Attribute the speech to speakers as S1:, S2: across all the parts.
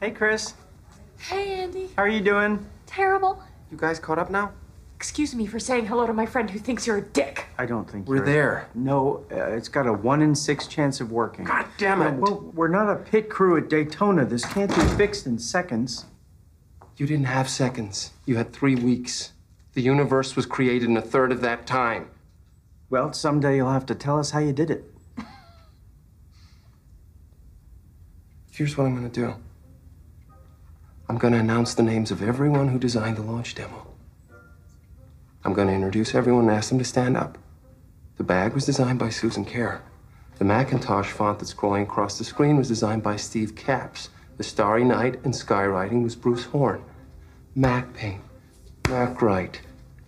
S1: Hey, Chris.
S2: Hey, Andy.
S1: How are you doing?
S2: Terrible.
S3: You guys caught up now?
S2: Excuse me for saying hello to my friend who thinks you're a dick.
S1: I don't think
S3: We're
S1: you're-
S3: there.
S1: No, uh, it's got a one in six chance of working.
S3: God damn it.
S1: Well, we're not a pit crew at Daytona. This can't be fixed in seconds.
S3: You didn't have seconds. You had three weeks. The universe was created in a third of that time.
S1: Well, someday you'll have to tell us how you did it.
S3: Here's what I'm gonna do. I'm gonna announce the names of everyone who designed the launch demo. I'm gonna introduce everyone and ask them to stand up. The bag was designed by Susan Kerr. The Macintosh font that's scrolling across the screen was designed by Steve Capps. The Starry Night and skywriting was Bruce Horn. Mac Paint, Mac Wright,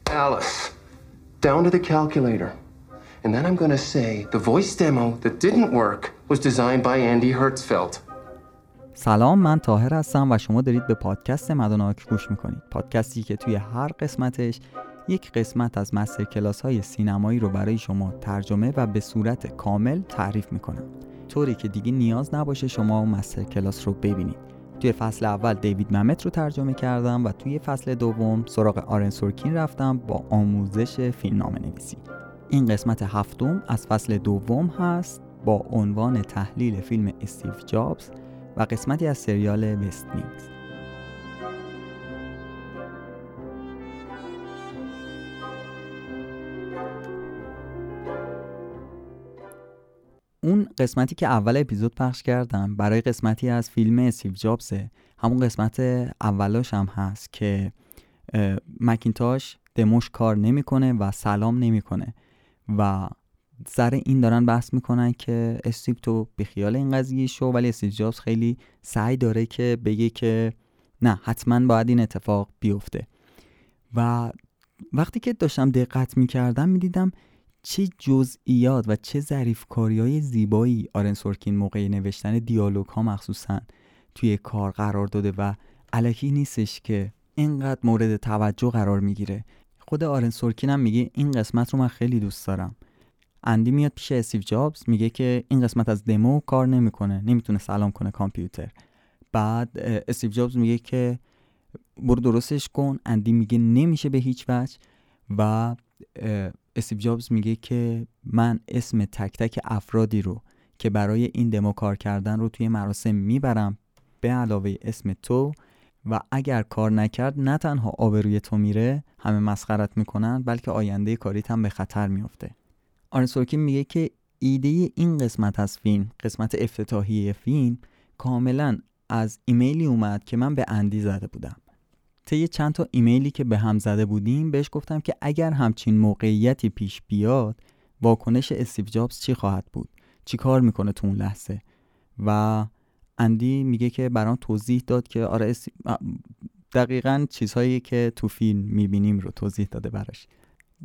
S3: Alice, down to the calculator. And then I'm gonna say the voice demo that didn't work was designed by Andy Hertzfeld.
S4: سلام من تاهر هستم و شما دارید به پادکست مدوناک گوش می‌کنید. پادکستی که توی هر قسمتش یک قسمت از مستر کلاس های سینمایی رو برای شما ترجمه و به صورت کامل تعریف می‌کنم. طوری که دیگه نیاز نباشه شما مستر کلاس رو ببینید. توی فصل اول دیوید ممت رو ترجمه کردم و توی فصل دوم سراغ آرن سورکین رفتم با آموزش فیلمنامه نویسی این قسمت هفتم از فصل دوم هست با عنوان تحلیل فیلم استیو جابز و قسمتی از سریال وست وینگز اون قسمتی که اول اپیزود پخش کردم برای قسمتی از فیلم استیو جابزه همون قسمت اولاش هم هست که مکینتاش دموش کار نمی‌کنه و سلام نمی‌کنه و سر این دارن بحث می‌کنن که استیو تو بیخیال این قضیه شو ولی استیو جابز خیلی سعی داره که بگه که نه حتما باید این اتفاق بیفته. و وقتی که داشتم دقت می‌کردم می‌دیدم چه جزئیات و چه ظریف های زیبایی آرن سورکین موقع نوشتن دیالوگ ها مخصوصا توی کار قرار داده و علکی نیستش که اینقدر مورد توجه قرار می‌گیره. خود آرن سورکین هم میگه این قسمت رو من خیلی دوست دارم. اندی میاد پیش استیو جابز میگه که این قسمت از دمو کار نمی‌کنه نمی‌تونه سلام کنه کامپیوتر. بعد استیو جابز میگه که برو درستش کن. اندی میگه نمیشه به هیچ وجه و استیو جابز میگه که من اسم تک تک افرادی رو که برای این دمو کار کردن رو توی مراسم می‌برم به علاوه اسم تو و اگر کار نکرد نه تنها آبروی تو میره همه مسخرت می‌کنن بلکه آینده کاریت هم به خطر میفته آرن سورکین میگه که ایده این قسمت از فیلم قسمت افتتاحیه فیلم کاملا از ایمیلی اومد که من به اندی زده بودم. طی چند تا ایمیلی که به هم زده بودیم بهش گفتم که اگر همچین موقعیتی پیش بیاد واکنش استیو جابز چی خواهد بود؟ چی کار می‌کنه تو اون لحظه؟ و اندی میگه که برام توضیح داد که آره. دقیقا چیزهایی که تو فیلم می‌بینیم رو توضیح داده براش.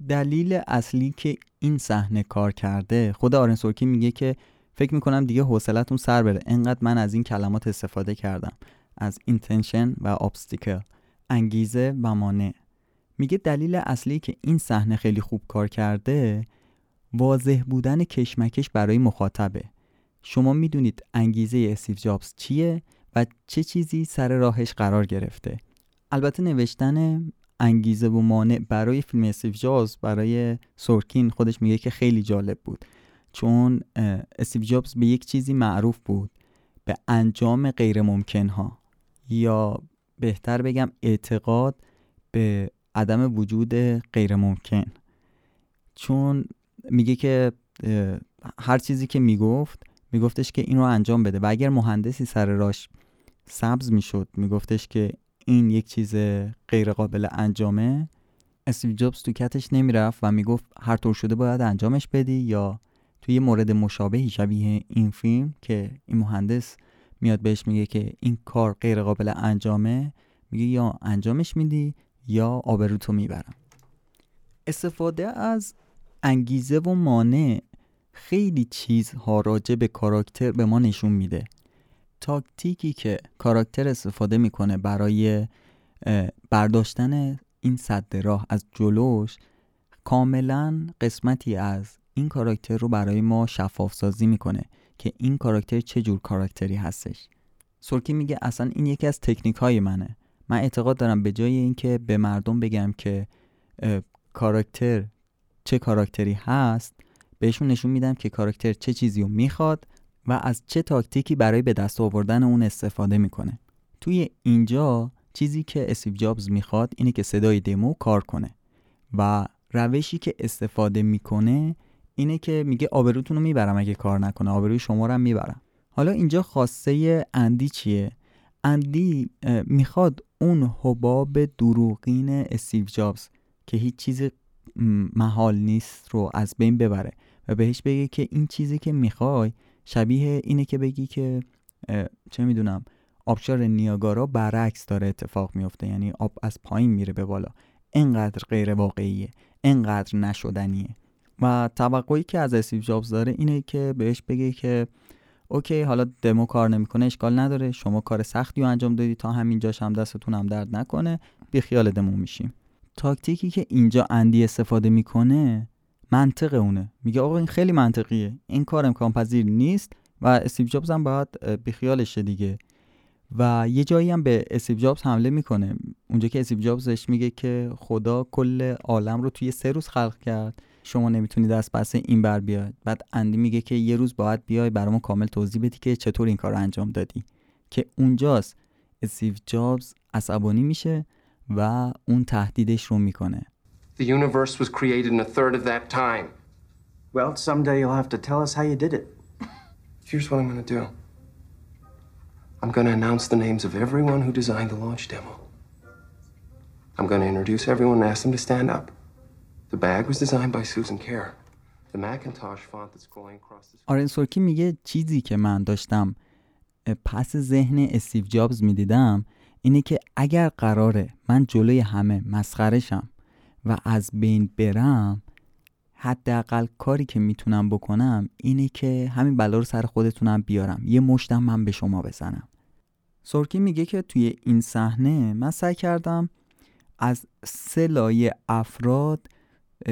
S4: دلیل اصلی که این صحنه کار کرده خود آرن سورکین میگه که فکر می‌کنم دیگه حوصلتون سر بره. انقدر من از این کلمات استفاده کردم. از اینتنشن و obstacle. انگیزه و مانع. میگه دلیل اصلی که این صحنه خیلی خوب کار کرده واضح بودن کشمکش برای مخاطبه. شما می‌دونید انگیزه استیو جابز چیه و چه چیزی سر راهش قرار گرفته. البته نوشتن انگیزه و مانع برای فیلم استیو جابز برای سورکین خودش میگه که خیلی جالب بود. چون استیو جابز به یک چیزی معروف بود. به انجام غیر ممکن ها یا بهتر بگم اعتقاد به عدم وجود غیر ممکن چون میگه که هر چیزی که می‌گفت میگفتش که این رو انجام بده. و اگر مهندسی سر راش سبز می‌شد میگفتش که این یک چیز غیر قابل انجامه. استیو جابز تو کتش نمی‌رفت و می‌گفت هر طور شده باید انجامش بدی یا توی یه مورد مشابهی شبیه این فیلم که این مهندس میاد بهش میگه که این کار غیر قابل انجامه میگه یا انجامش میدی یا آبروتو می‌برم. استفاده از انگیزه و مانع خیلی چیزها راجع به کاراکتر به ما نشون میده. تاکتیکی که کاراکتر استفاده می‌کنه برای برداشتن این صد راه از جلوش کاملا قسمتی از این کاراکتر رو برای ما شفاف سازی می‌کنه که این کاراکتر چه جور کاراکتری هستش. سورکی میگه اصلا این یکی از تکنیک های منه. من اعتقاد دارم به جای اینکه به مردم بگم که کاراکتر چه کاراکتری هست بهشون نشون میدم که کاراکتر چه چیزی رو می‌خواد و از چه تاکتیکی برای به دست آوردن اون استفاده می‌کنه. توی اینجا چیزی که اسیف جابز می‌خواد اینه که صدای دمو کار کنه و روشی که استفاده می‌کنه اینه که میگه آبروتون رو می‌برم اگه کار نکنه آبروی شما رو می‌برم. حالا اینجا خواسته اندی چیه؟ اندی می‌خواد اون حباب دروغین استیو جابز که هیچ چیز محال نیست رو از بین ببره و بهش بگه که این چیزی که می‌خوای شبیه اینه که بگی که چه می‌دونم آبشار نیاگارا برعکس داره اتفاق میفته یعنی آب از پایین میره به بالا. انقدر غیر واقعیه. انقدر نشدنیه. و توقعی که از استیو جابز داره اینه که بهش بگه که OK حالا دمو کار نمی‌کنه اشکال نداره. شما کار سختی رو انجام دادی تا همینجاش هم دستتون هم درد نکنه. بی خیال دمو میشیم. تاکتیکی که اینجا اندی استفاده می‌کنه منطق اونه. میگه آقا این خیلی منطقیه. این کار امکان پذیر نیست و استیو جابز هم باید بیخیال شه دیگه. و یه جایی هم به استیو جابز حمله می‌کنه. اونجا که استیو جابز بهش میگه که خدا کل عالم رو توی سه روز خلق کرد. شما نمی‌تونید از پس این بر بیاید بعد اندی میگه که یه روز باید بیای برامون کامل توضیح بدی که چطور این کار رو انجام دادی. که اونجاست استیو جابز عصبانی میشه و اون تهدیدش رو می‌کنه.
S3: The universe was created in a third of that time.
S1: Well, someday you'll have to tell us how you did it.
S3: Here's what I'm going to do. I'm going to announce the names of everyone who designed the launch demo. I'm going to introduce everyone and ask them to stand up. The bag was designed by Susan Kerr. The Macintosh font that's scrolling across the screen.
S4: آرن سورکی میگه چیزی که من داشتم پس ذهن استیو جابز میدیدم اینه که اگر قراره من جلوی همه مسخرشم و از بین برم حداقل کاری که می‌تونم بکنم اینه که همین بلا رو سر خودتونم بیارم. یه مشتم من به شما بزنم. سورکی میگه که توی این صحنه من سعی کردم از سه لایه افراد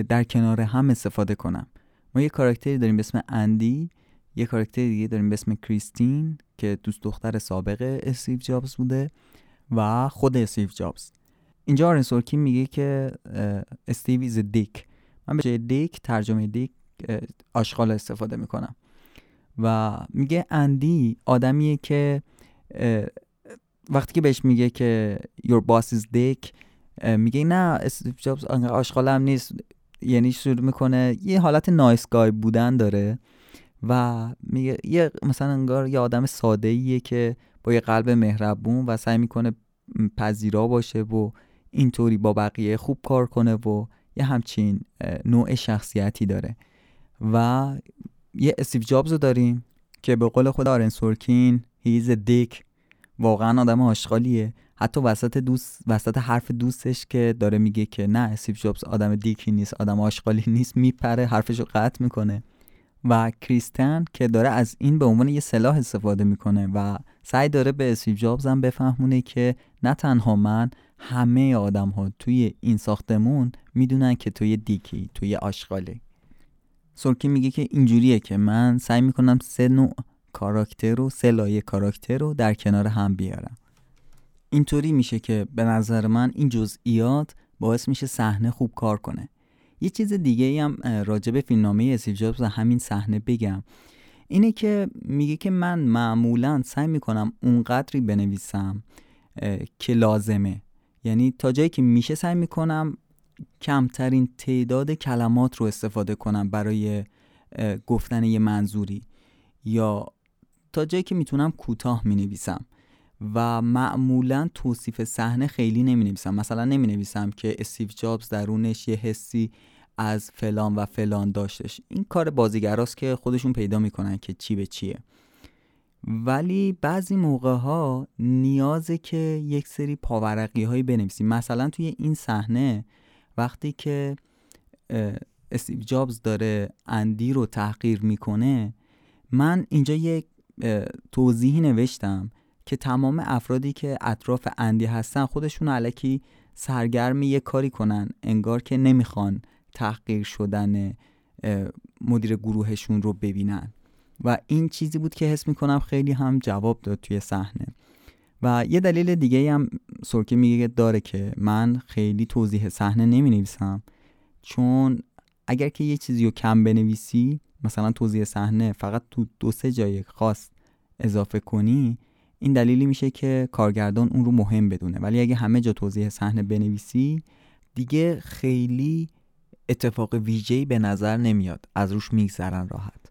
S4: در کنار هم استفاده کنم. ما یه کاراکتری داریم به اسم اندی یه کاراکتر دیگه داریم به اسم کریستین که دوست دختر سابق استیو جابز بوده و خود استیو جابز. اینجا آرن سورکین میگه که Steve is dick. من به جای dick ترجمه dick آشغال استفاده می‌کنم. و میگه اندی آدمیه که وقتی که بهش میگه که your boss is dick میگه نه جابز آشغال هم نیست. یعنی شروع می‌کنه یه حالت نایس گای بودن داره و میگه یه مثلا انگار یه آدم ساده ایه که با یه قلب مهربون و سعی می‌کنه پذیرا باشه و اینطوری با بقیه خوب کار کنه و یه همچین نوع شخصیتی داره. و یه استیو جابز رو داریم که به قول خود آرن سورکین هیز دیک واقعا آدم آشغالیه. حتی وسط دوست وسط حرف دوستش که داره میگه که نه استیو جابز آدم دیکی نیست آدم آشغالی نیست میپره حرفش رو قطع می‌کنه. و کریستن که داره از این به عنوان یه سلاح استفاده می‌کنه و سعی داره به استیو جابز هم بفهمونه که نه تنها من همه آدم ها توی این ساختمون می‌دونن که توی دیکی توی آشغالی. سورکی میگه که اینجوریه که من سعی می‌کنم سه نوع کاراکتر و سه لایه کاراکتر رو در کنار هم بیارم. اینطوری میشه که به نظر من این جزئیات باعث میشه صحنه خوب کار کنه. یه چیز دیگه هم راجع به فیلمنامه استیو جابز همین صحنه بگم. اینه که میگه که من معمولا سعی می‌کنم اونقدری بنویسم که لازمه. یعنی تا جایی که میشه سعی می‌کنم کمترین تعداد کلمات رو استفاده کنم برای گفتن یه منظوری یا تا جایی که می‌تونم کوتاه می‌نویسم و معمولا توصیف صحنه خیلی نمی نویسم مثلا نمی نویسم که استیو جابز درونش یه حسی از فلان و فلان داشتش. این کار بازیگراست که خودشون پیدا می‌کنن که چی به چیه. ولی بعضی موقع ها نیازه که یک سری پاورقی هایی بنویسیم. مثلا توی این صحنه وقتی که استیو جابز داره اندی رو تحقیر می‌کنه من اینجا یک توضیحی نوشتم که تمام افرادی که اطراف اندی هستن خودشون علکی سرگرم یه کاری کنن انگار که نمی‌خوان تحقیر شدن مدیر گروهشون رو ببینن. و این چیزی بود که حس می‌کنم خیلی هم جواب داد توی صحنه. و یه دلیل دیگه هم سرکی میگه داره که من خیلی توضیح صحنه نمی نویسم چون اگر که یه چیزی رو کم بنویسی مثلا توضیح صحنه فقط تو دو سه جای خاص اضافه کنی این دلیلی میشه که کارگردان اون رو مهم بدونه. ولی اگه همه جا توضیح صحنه بنویسی دیگه خیلی اتفاق ویژه‌ای به نظر نمیاد. از روش میگذرن راحت.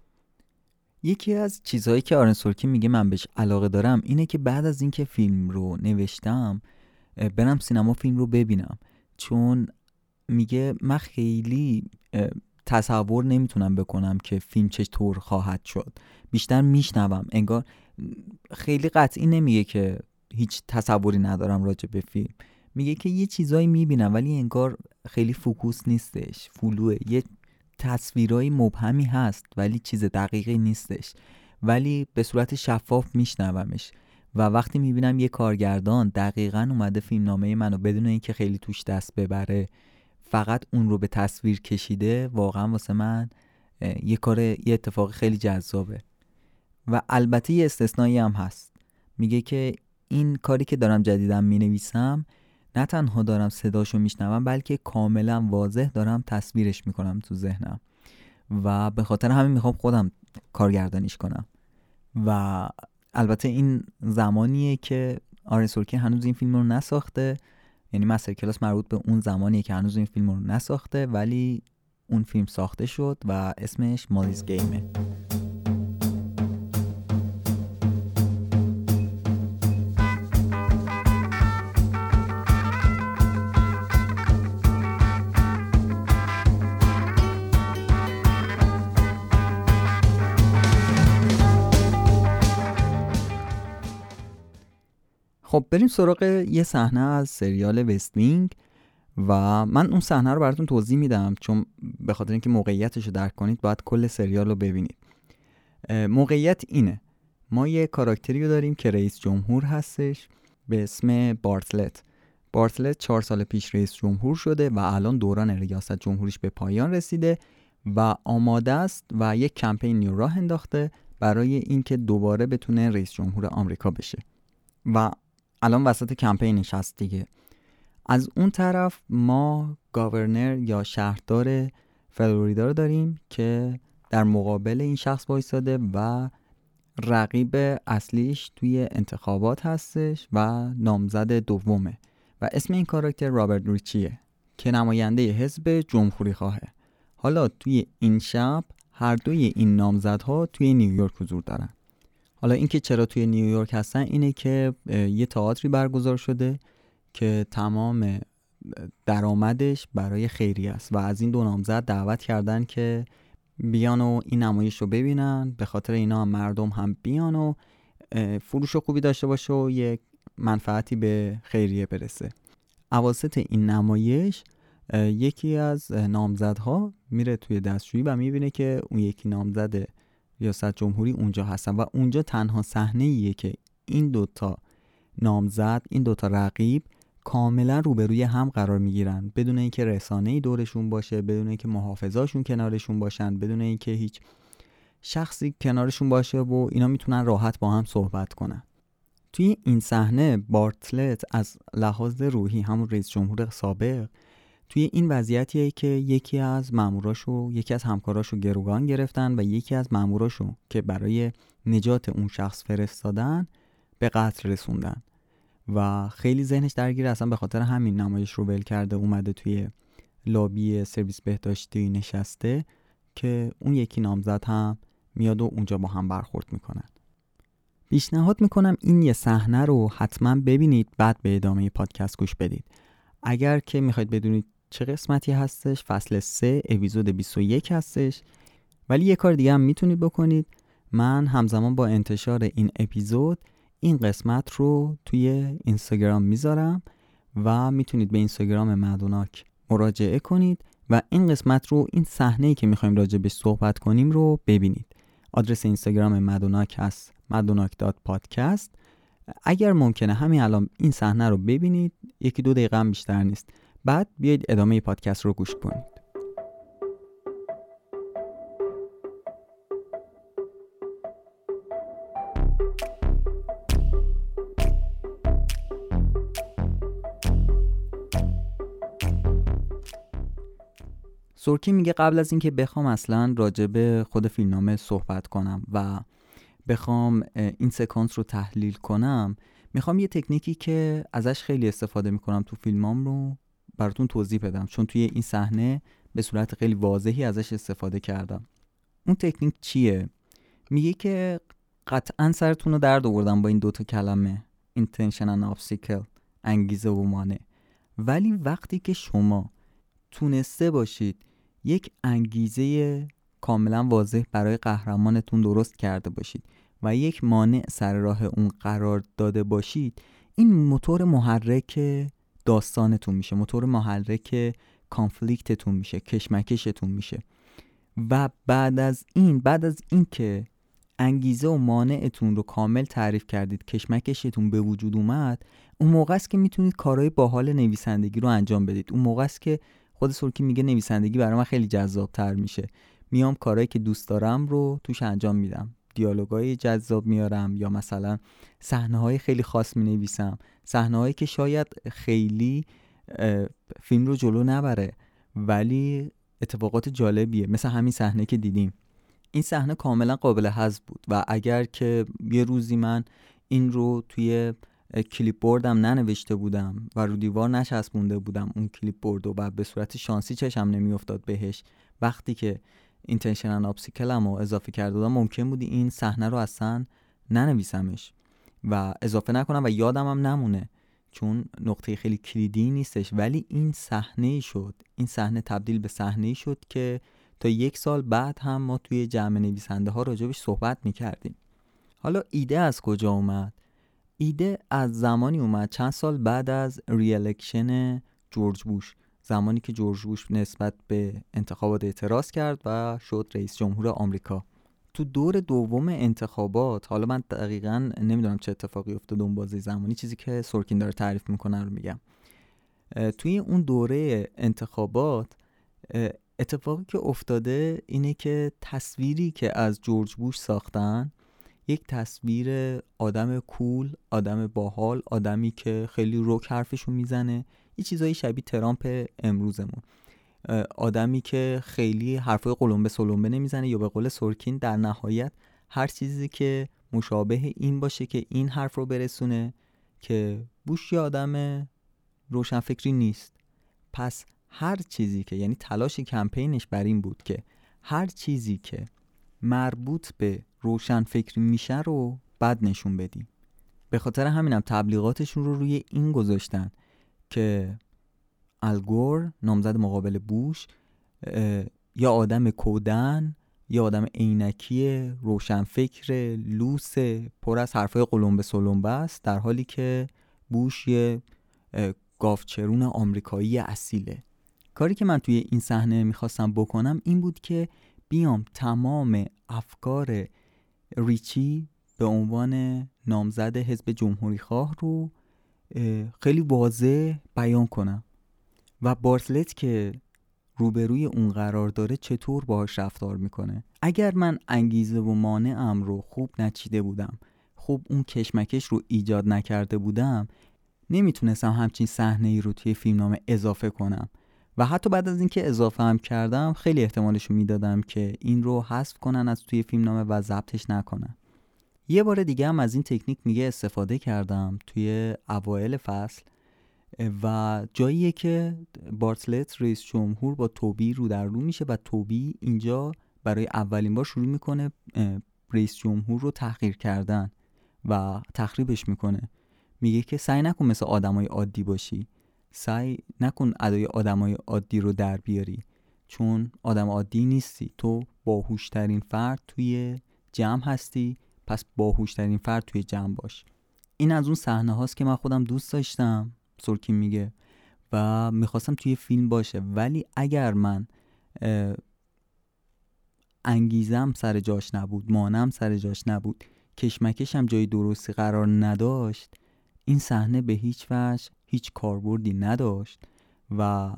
S4: یکی از چیزهایی که آرن سورکی میگه من بهش علاقه دارم اینه که بعد از اینکه فیلم رو نوشتم برم سینما فیلم رو ببینم. چون میگه من خیلی تصور نمی‌تونم بکنم که فیلم چطور خواهد شد. بیشتر میشنوم. انگار خیلی قطعی نمیگه که هیچ تصوری ندارم راجع به فیلم. میگه که یه چیزایی می‌بینم ولی انگار خیلی فوکوس نیستش. فلوه یه تصویرهای مبهمی هست ولی چیز دقیقی نیستش. ولی به صورت شفاف میشنومش. و وقتی می‌بینم یه کارگردان دقیقا اومده فیلم نامه منو بدون اینکه خیلی توش دست ببره فقط اون رو به تصویر کشیده واقعا واسه من یه کار یه اتفاق خیلی جذابه. و البته یه استثنایی هم هست. میگه که این کاری که دارم جدیدم می‌نویسم نه تنها دارم صداشو میشنوم بلکه کاملا واضح دارم تصویرش می‌کنم تو ذهنم. و به خاطر همین می‌خوام خودم کارگردانیش کنم. و البته این زمانیه که آرن سورکی هنوز این فیلم رو نساخته. یعنی مستر کلاس مربوط به اون زمانیه که هنوز این فیلم رو نساخته ولی اون فیلم ساخته شد و اسمش مالیز گیمه خب بریم سراغ یه صحنه از سریال وستوینگ و من اون صحنه رو براتون توضیح میدم چون به خاطر اینکه موقعیتش رو درک کنید باید کل سریال رو ببینید. موقعیت اینه. ما یه کاراکتری رو داریم که رئیس جمهور هستش به اسم بارتلت. بارتلت چهار سال پیش رئیس جمهور شده و الان دوران ریاست جمهوریش به پایان رسیده و آماده است و یک کمپین راه انداخته برای اینکه دوباره بتونه رئیس جمهور آمریکا بشه. و الان وسط کمپینش هست دیگه. از اون طرف ما گاورنر یا شهردار فلوریدا رو داریم که در مقابل این شخص وایساده و رقیب اصلیش توی انتخابات هستش و نامزد دومه. و اسم این کاراکتر رابرت ریچیه که نماینده حزب جمهوری خواهه. حالا توی این شب هر دوی این نامزدها توی نیویورک حضور دارن. حالا اینکه چرا توی نیویورک هستن اینه که یه تئاتری برگزار شده که تمام درآمدش برای خیری است و از این دو نامزد دعوت کردن که بیان و این نمایش رو ببینن. به خاطر اینا هم مردم هم بیان و فروش خوبی داشته باشه و یک منفعتی به خیریه برسه. اواسط این نمایش یکی از نامزدها میره توی دستشویی و می‌بینه که اون یکی نامزد ریاست جمهوری اونجا هستن. و اونجا تنها صحنه ایه که این دوتا نامزد این دوتا رقیب کاملا روبروی هم قرار می‌گیرن. بدون اینکه رسانه ای دورشون باشه بدون اینکه محافظاشون کنارشون باشن بدون اینکه هیچ شخصی کنارشون باشه و اینا می‌تونن راحت با هم صحبت کنن. توی این صحنه بارتلت از لحاظ روحی همون رئیس جمهور سابق توی این وضعیتیه که یکی از ماموراشو یکی از همکاراشو گروگان گرفتن و یکی از ماموراشو که برای نجات اون شخص فرستادن به قتل رسوندن. و خیلی ذهنش درگیر اصلا به خاطر همین نمایش رو ول کرده اومده توی لابی سرویس بهداشتی نشسته که اون یکی نامزد هم میاد و اونجا با هم برخورد می‌کنن. پیشنهاد می‌کنم این یه صحنه رو حتما ببینید بعد به ادامه پادکست گوش بدید. اگر که می‌خواید بدونید چه قسمتی هستش فصل 3 اپیزود 21 هستش. ولی یه کار دیگه هم می‌تونید بکنید. من همزمان با انتشار این اپیزود این قسمت رو توی اینستاگرام می‌ذارم و می‌تونید به اینستاگرام مدوناک مراجعه کنید و این قسمت رو این صحنه که می‌خوایم راجع به صحبت کنیم رو ببینید. آدرس اینستاگرام مدوناک هست مدوناک.پادکست اگر ممکنه همین الان این صحنه رو ببینید یکی دو دقیقه هم بیشتر نیست. بعد بیایید ادامه پادکست رو گوش کنید. سرکی میگه قبل از اینکه بخوام اصلا راجبه خود فیلمنامه صحبت کنم و بخوام این سکانس رو تحلیل کنم می‌خوام یه تکنیکی که ازش خیلی استفاده می‌کنم تو فیلمام رو براتون توضیح بدم. چون توی این صحنه به صورت خیلی واضحی ازش استفاده کردم. اون تکنیک چیه؟ میگه که قطعا سرتون رو درد آوردم با این دوتا کلمه. Intention and obstacle. انگیزه و مانع. ولی وقتی که شما تونسته باشید یک انگیزه کاملا واضح برای قهرمانتون درست کرده باشید و یک مانع سر راه اون قرار داده باشید این موتور محرک داستانتون میشه موتور محرک کانفلیکتتون میشه کشمکشتون میشه. و بعد از این بعد از اینکه انگیزه و مانعتون رو کامل تعریف کردید کشمکشتون به وجود اومد اون موقع است که می‌تونید کارهای باحال نویسندگی رو انجام بدید. اون موقع است که خود سورکی میگه نویسندگی برای من خیلی جذاب تر میشه. میام کارهایی که دوست دارم رو توش انجام میدم. دیالوگای جذاب میارم یا مثلا صحنه های خیلی خاص می نویسم صحنه هایی که شاید خیلی فیلم رو جلو نبره ولی اتفاقات جالبیه. مثل همین صحنه که دیدیم. این صحنه کاملا قابل حذف بود و اگر که یه روزی من این رو توی کلیپ بوردم ننوشته بودم و رو دیوار نچسبونده بودم اون کلیپ بورد و به صورت شانسی چشم نمیافتاد بهش وقتی که اینتنشنال آبسیکلم رو اضافه کرده بودم ممکن بودی این صحنه رو اصلا ننویسمش و اضافه نکنم و یادم هم نمونه چون نقطه خیلی کلیدی نیستش. ولی این صحنه شد این صحنه تبدیل به صحنه شد که تا یک سال بعد هم ما توی جمع نویسنده ها راجبش صحبت می‌کردیم. حالا ایده از کجا اومد؟ ایده از زمانی اومد چند سال بعد از re-election جورج بوش. زمانی که جورج بوش نسبت به انتخابات اعتراض کرد و شد رئیس جمهور آمریکا. تو دور دوم انتخابات حالا من دقیقا نمی‌دونم چه اتفاقی افتاد اون بازی زمانی چیزی که سورکین داره تعریف می‌کنه رو میگم. توی اون دوره انتخابات اتفاقی که افتاده اینه که تصویری که از جورج بوش ساختن یک تصویر آدم کول آدم باحال آدمی که خیلی روک حرفشو می‌زنه. یه چیزایی شبیه ترامپ امروزمون. آدمی که خیلی حرفای قلمبه سلمبه نمی‌زنه یا به قول سورکین در نهایت هر چیزی که مشابه این باشه که این حرف رو برسونه که بوش یه آدم روشنفکری نیست. پس هر چیزی که یعنی تلاش کمپینش بر این بود که هر چیزی که مربوط به روشنفکری میشه رو بد نشون بدیم. به خاطر همینم تبلیغاتشون رو روی این گذاشتن. که الگور نامزد مقابل بوش یا آدم کودن یا آدم عینکی روشنفکر لوس پر از حرفای قلمبه سلمبه است در حالی که بوش یه گافچرون آمریکایی اصیله. کاری که من توی این صحنه می‌خواستم بکنم این بود که بیام تمام افکار ریچی به عنوان نامزد حزب جمهوری خواه رو خیلی واضح بیان کنم. و بارتلت که روبروی اون قرار داره چطور باهاش رفتار می‌کنه؟ اگر من انگیزه و مانعم رو خوب نچیده بودم خوب اون کشمکش رو ایجاد نکرده بودم نمی‌تونستم همچین صحنه ای رو توی فیلمنامه اضافه کنم. و حتی بعد از اینکه اضافه هم کردم خیلی احتمالش رو می‌دادم که این رو حذف کنن از توی فیلمنامه و ضبطش نکنن. یه بار دیگه هم از این تکنیک میگه استفاده کردم توی اوایل فصل و جاییه که بارتلت رئیس جمهور با توبی رو در رو میشه و توبی اینجا برای اولین بار شروع می‌کنه رئیس جمهور رو تحقیر کردن و تخریبش می‌کنه. میگه که سعی نکن مثل آدمای عادی باشی. سعی نکن ادای آدمای عادی رو در بیاری. چون آدم عادی نیستی. تو باهوشترین فرد توی جمع هستی. پس باهوشترین فرد توی جمع باش. این از اون صحنه هاست که من خودم دوست داشتم سورکین میگه. و می‌خواستم توی فیلم باشه. ولی اگر من انگیزم سر جاش نبود مانم سر جاش نبود کشمکشم جای درستی قرار نداشت این صحنه به هیچ وجه هیچ کاربردی نداشت و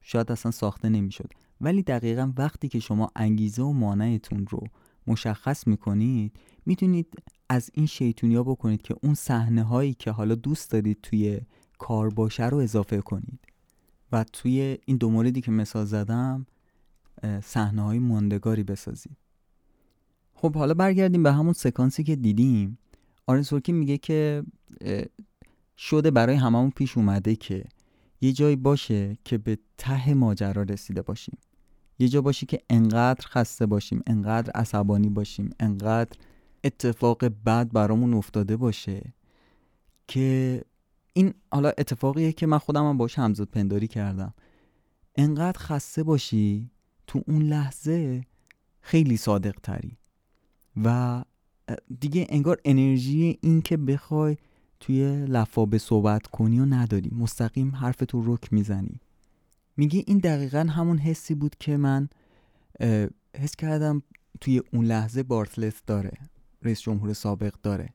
S4: شاید اصلا ساخته نمی‌شد. ولی دقیقا وقتی که شما انگیزه و مانعتون رو مشخص می‌کنید می‌تونید از این شیطونیا بکنید که اون صحنه هایی که حالا دوست دارید توی کار باشه رو اضافه کنید. و توی این دو موردی که مثال زدم صحنه های ماندگاری بسازید. خب حالا برگردیم به همون سکانسی که دیدیم. آرن سورکین میگه که شده برای هممون پیش اومده که یه جایی باشه که به ته ماجرا رسیده باشیم. یه جا باشه که انقدر خسته باشیم انقدر عصبانی باشیم انقدر اتفاق بد برامون افتاده باشه که این حالا اتفاقیه که من خودم هم باش همزاد پنداری کردم. انقدر خسته باشی تو اون لحظه خیلی صادق تری و دیگه انگار انرژی این که بخوای توی لفابه صحبت کنی و نداری. مستقیم حرف تو رک می‌زنی. میگی این دقیقا همون حسی بود که من حس کردم توی اون لحظه بارتلت داره رئیس جمهور سابق داره.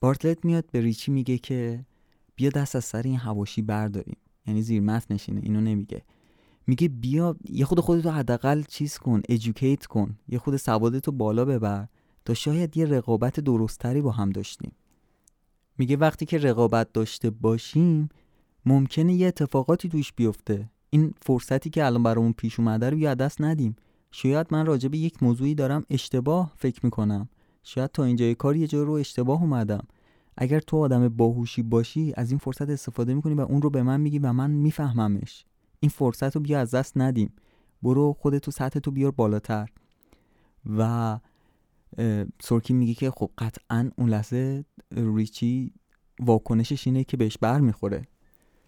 S4: بارتلت میاد به ریچی میگه که بیا دست از سر این هواشی برداریم. یعنی زیر متن نشینه اینو نمیگه. میگه بیا یه خود خودتو حداقل چیز کن ادوکییت کن. یه خود سوادتو بالا ببر تا شاید یه رقابت درستتری با هم داشتیم. میگه وقتی که رقابت داشته باشیم ممکنه یه اتفاقاتی توش بیفته. این فرصتی که الان برامون پیش اومده رو یاد دست ندیم. شاید من راجع به یک موضوعی دارم اشتباه فکر می‌کنم. شاید تا اینجای کار یه جا رو اشتباه اومدم. اگر تو آدم باهوشی باشی از این فرصت استفاده می‌کنی و اون رو به من میگی و من میفهممش. این فرصت رو بیا از دست ندیم. برو خودتو سطح تو بیار بالاتر. و سورکی میگه که خب قطعا اون لحظه ریچی واکنشش اینه که بهش بر می‌خوره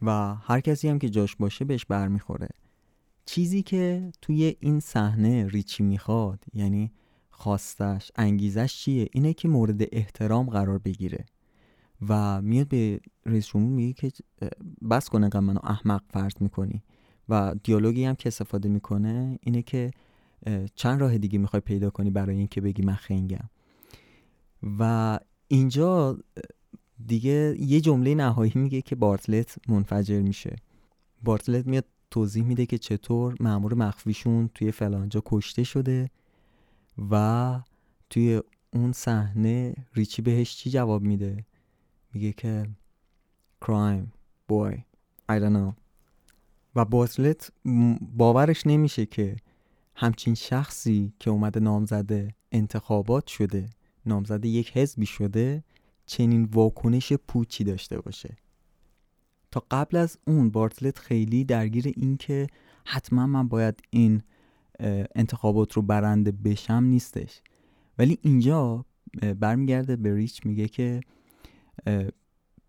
S4: و هر کسی هم که جاش باشه بهش بر می‌خوره چیزی که توی این صحنه ریچی می‌خواد یعنی خواستش انگیزش چیه؟ اینه که مورد احترام قرار بگیره. و میاد به رئیس جمهور میگه که بس کنه انقدر منو احمق فرض می‌کنی. و دیالوگی هم که استفاده می‌کنه اینه که چند راه دیگه می‌خوای پیدا کنی برای اینکه بگی من خنگم. و اینجا دیگه یه جمله نهایی میگه که بارتلت منفجر میشه. بارتلت میاد توضیح میده که چطور مأمور مخفیشون توی فلانجا کشته شده و توی اون صحنه ریچی بهش چی جواب میده؟ میگه که crime boy I don't know. و بارتلت باورش نمیشه که همچین شخصی که اومده نامزده انتخابات شده نامزده یک حزبی شده چنین واکنش پوچی داشته باشه. تا قبل از اون بارتلت خیلی درگیر این که حتما من باید این انتخابات رو برنده بشم نیستش. ولی اینجا برمیگرده به ریچ میگه که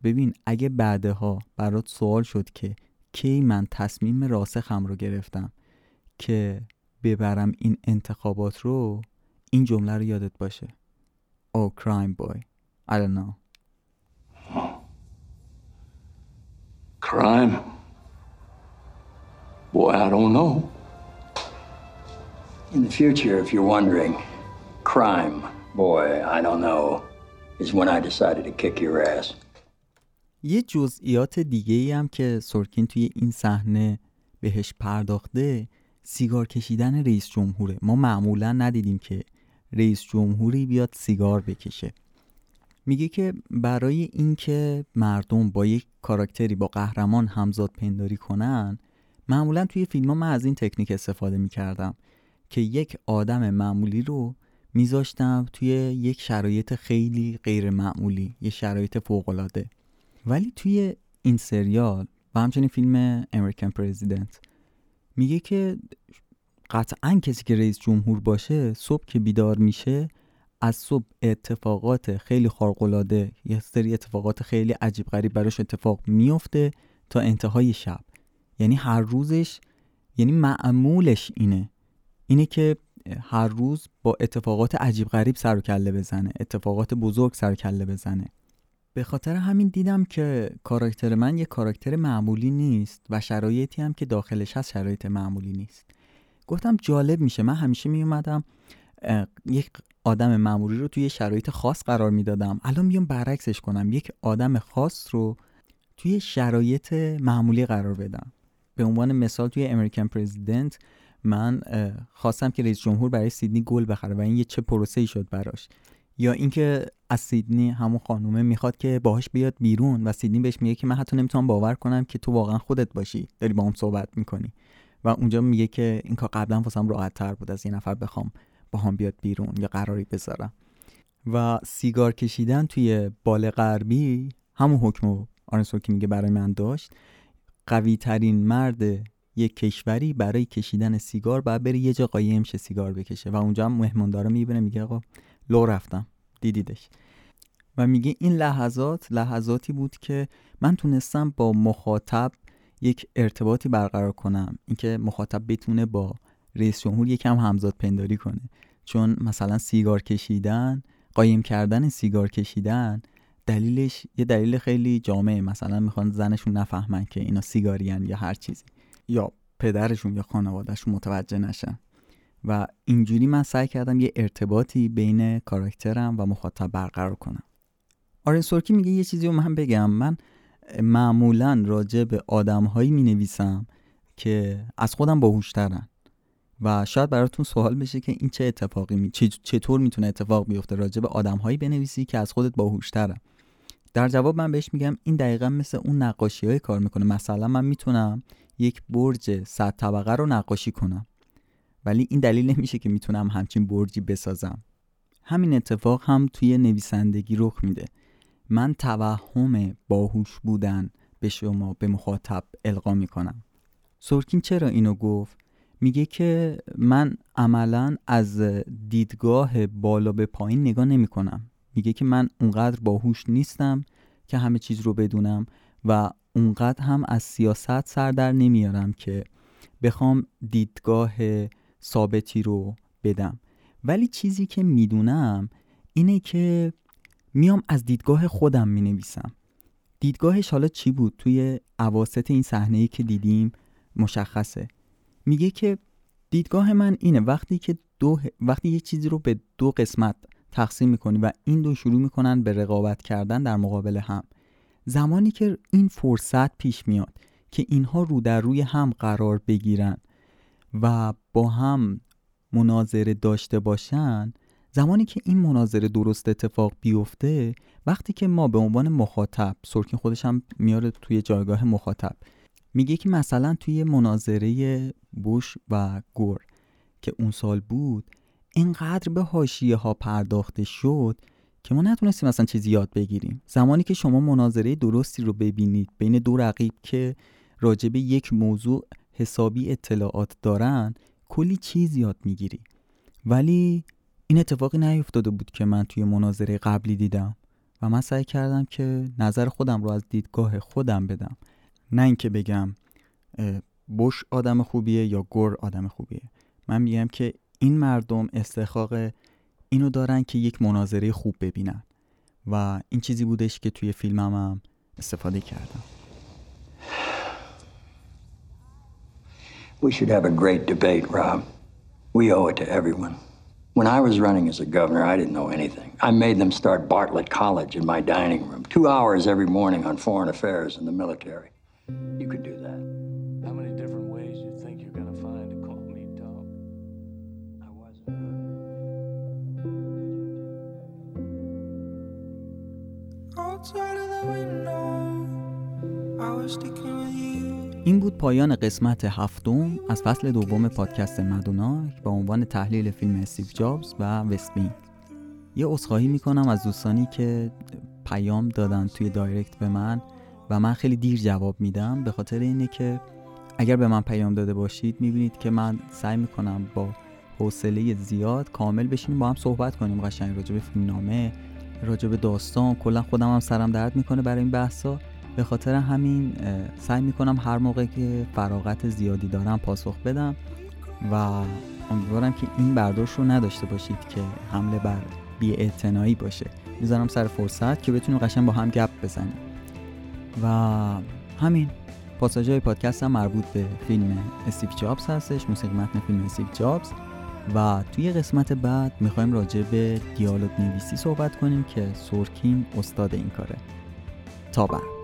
S4: ببین اگه بعدها برات سوال شد که کی من تصمیم راسخم رو گرفتم که ببرم این انتخابات رو این جمله رو یادت باشه. Oh crime boy. I don't know.
S5: Crime? Boy I don't know.
S6: In the future, if you're wondering, crime, boy, I don't know, is when I decided to kick your ass.
S4: یه جزئیات دیگه ای هم که سورکین توی این صحنه بهش پرداخته سیگار کشیدن رئیس جمهوره. ما معمولا ندیدیم که رئیس جمهوری بیاد سیگار بکشه. میگه که برای اینکه مردم با یک کاراکتری با قهرمان همزاد پنداری کنن معمولا توی فیلم ها من از این تکنیک استفاده می‌کردم که یک آدم معمولی رو میذاشتم توی یک شرایط خیلی غیر معمولی یه شرایط فوقالعاده. ولی توی این سریال و همچنین فیلم امریکن پرزیدنت میگه که قطعا کسی که رئیس جمهور باشه صبح که بیدار میشه از صبح اتفاقات خیلی خارق‌العاده یه سری اتفاقات خیلی عجیب غریب براش اتفاق میفته تا انتهای شب. یعنی هر روزش یعنی معمولش اینه. اینه که هر روز با اتفاقات عجیب غریب سر و کله بزنه اتفاقات بزرگ سر و کله بزنه. به خاطر همین دیدم که کاراکتر من یه کاراکتر معمولی نیست و شرایطی هم که داخلش هست شرایط معمولی نیست. گفتم جالب میشه. من همیشه میومدم یک آدم معمولی رو توی شرایط خاص قرار می‌دادم. الان بیام برعکسش کنم. یک آدم خاص رو توی شرایط معمولی قرار بدم. به عنوان مثال توی امریکن پرزیدنت من خواستم که رئیس جمهور برای سیدنی گل بخره و این یه چه پروسه ای شد براش. یا اینکه از سیدنی همون خانومه می‌خواد که باهاش بیاد بیرون و سیدنی بهش میگه که من حتی نمی‌تونم باور کنم که تو واقعا خودت باشی. داری با هم صحبت می‌کنی. و اونجا میگه که این کار قبلا واسم راحت تر بود از یه نفر بخوام. با هم بیاد بیرون یا قراری بذارم. و سیگار کشیدن توی بال غربی همون حکم آرنسورکی میگه برای من داشت. قوی ترین مرد یک کشوری برای کشیدن سیگار باید بره یه جا قایم شه سیگار بکشه. و اونجا هم مهماندارا می‌بینه میگه آقا لو رفتم. دیدیدش. و میگه این لحظات لحظاتی بود که من تونستم با مخاطب یک ارتباطی برقرار کنم. اینکه مخاطب بتونه با رئیس جمهور یکم همزاد پنداری کنه. چون مثلا سیگار کشیدن قایم کردن سیگار کشیدن دلیلش یه دلیل خیلی جامعه. مثلا می‌خوان زنشون نفهمن که اینا سیگاریان یا هر چیزی. یا پدرشون یا خانوادهشون متوجه نشن. و اینجوری من سعی کردم یه ارتباطی بین کاراکترم و مخاطب برقرار کنم. آرن سورکی میگه یه چیزی رو من بگم. من معمولا راجع به آدمهایی می نویسم که از خودم باهوشترن. و شاید براتون سوال بشه که این چه اتفاقی می... چطور می‌تونه اتفاق بیفته راجع به آدمهایی بنویسی که از خودت باهوشترن در جواب من بهش میگم این دقیقا مثل اون نقاشی های کار می‌کنه. مثلا من می‌تونم یک برج صد طبقه رو نقاشی کنم ولی این دلیل نمیشه که می‌تونم همچین برجی بسازم. همین اتفاق هم توی نویسندگی رخ میده. من توهم باهوش بودن به شما به مخاطب القا می‌کنم. سورکین چرا اینو گفت؟ میگه که من عملا از دیدگاه بالا به پایین نگاه نمی کنم میگه که من اونقدر باهوش نیستم که همه چیز رو بدونم و اونقدر هم از سیاست سر در نمیارم که بخوام دیدگاه ثابتی رو بدم. ولی چیزی که می‌دونم اینه که میام از دیدگاه خودم می نویسم دیدگاهش حالا چی بود؟ توی عواست این صحنه ای که دیدیم مشخصه. میگه که دیدگاه من اینه وقتی که دو وقتی یه چیزی رو به دو قسمت تقسیم می‌کنی و این دو شروع می‌کنن به رقابت کردن در مقابل هم زمانی که این فرصت پیش میاد که اینها رو در روی هم قرار بگیرن و با هم مناظره داشته باشن زمانی که این مناظره درست اتفاق بیفته وقتی که ما به عنوان مخاطب سورکین خودش هم میاره توی جایگاه مخاطب میگه که مثلا توی مناظره بوش و گور که اون سال بود اینقدر به حاشیه ها پرداخته شد که ما نتونستیم مثلا چیزی یاد بگیریم. زمانی که شما مناظره درستی رو ببینید بین دو رقیب که راجب یک موضوع حسابی اطلاعات دارن کلی چیز یاد می‌گیری. ولی این اتفاقی نیفتاده بود که من توی مناظره قبلی دیدم و من سعی کردم که نظر خودم رو از دیدگاه خودم بدم. نه اینکه بگم بوش آدم خوبیه یا گور آدم خوبیه من میگم که این مردم استحقاق اینو دارن که یک مناظره خوب ببینن و این چیزی بودش که توی فیلمم هم استفاده کردم
S6: We should have a great debate, Rob. We owe it to everyone. When I was running as a governor, I didn't know anything. I made them start Bartlett College in my dining room, two hours every morning on foreign affairs and the military. You could do that.
S5: How many different ways you think you're gonna find to call me dog?
S6: I wasn't.
S7: Outside of the window, I was sticking with you.
S4: این بود پایان قسمت هفتم از فصل دوم پادکست مدوناک با عنوان تحلیل فیلم استیو جابز و وستبین یه عذرخواهی می‌کنم از دوستانی که پیام دادن توی دایرکت به من و من خیلی دیر جواب میدم به خاطر اینه که اگر به من پیام داده باشید می‌بینید که من سعی می‌کنم با حوصله زیاد کامل بشینیم با هم صحبت کنیم قشنگ راجع به فیلمنامه راجع داستان. کلا خودم هم سرم درد می‌کنه برای این بحثا. به خاطر همین سعی می‌کنم هر موقع که فراغت زیادی دارم پاسخ بدم و امیدوارم که این برداشت رو نداشته باشید که حمله بر بی باشه. می‌ذارم سر فرصت که بتونیم قشنگ با هم گپ بزنیم. و همین. پاساژ پادکست هم مربوط به فیلم استیو جابز هستش موسیقی متن فیلم استیو جابز. و توی قسمت بعد می‌خوایم راجع به دیالوگ نویسی صحبت کنیم که سورکین استاد این کاره. تا بعد.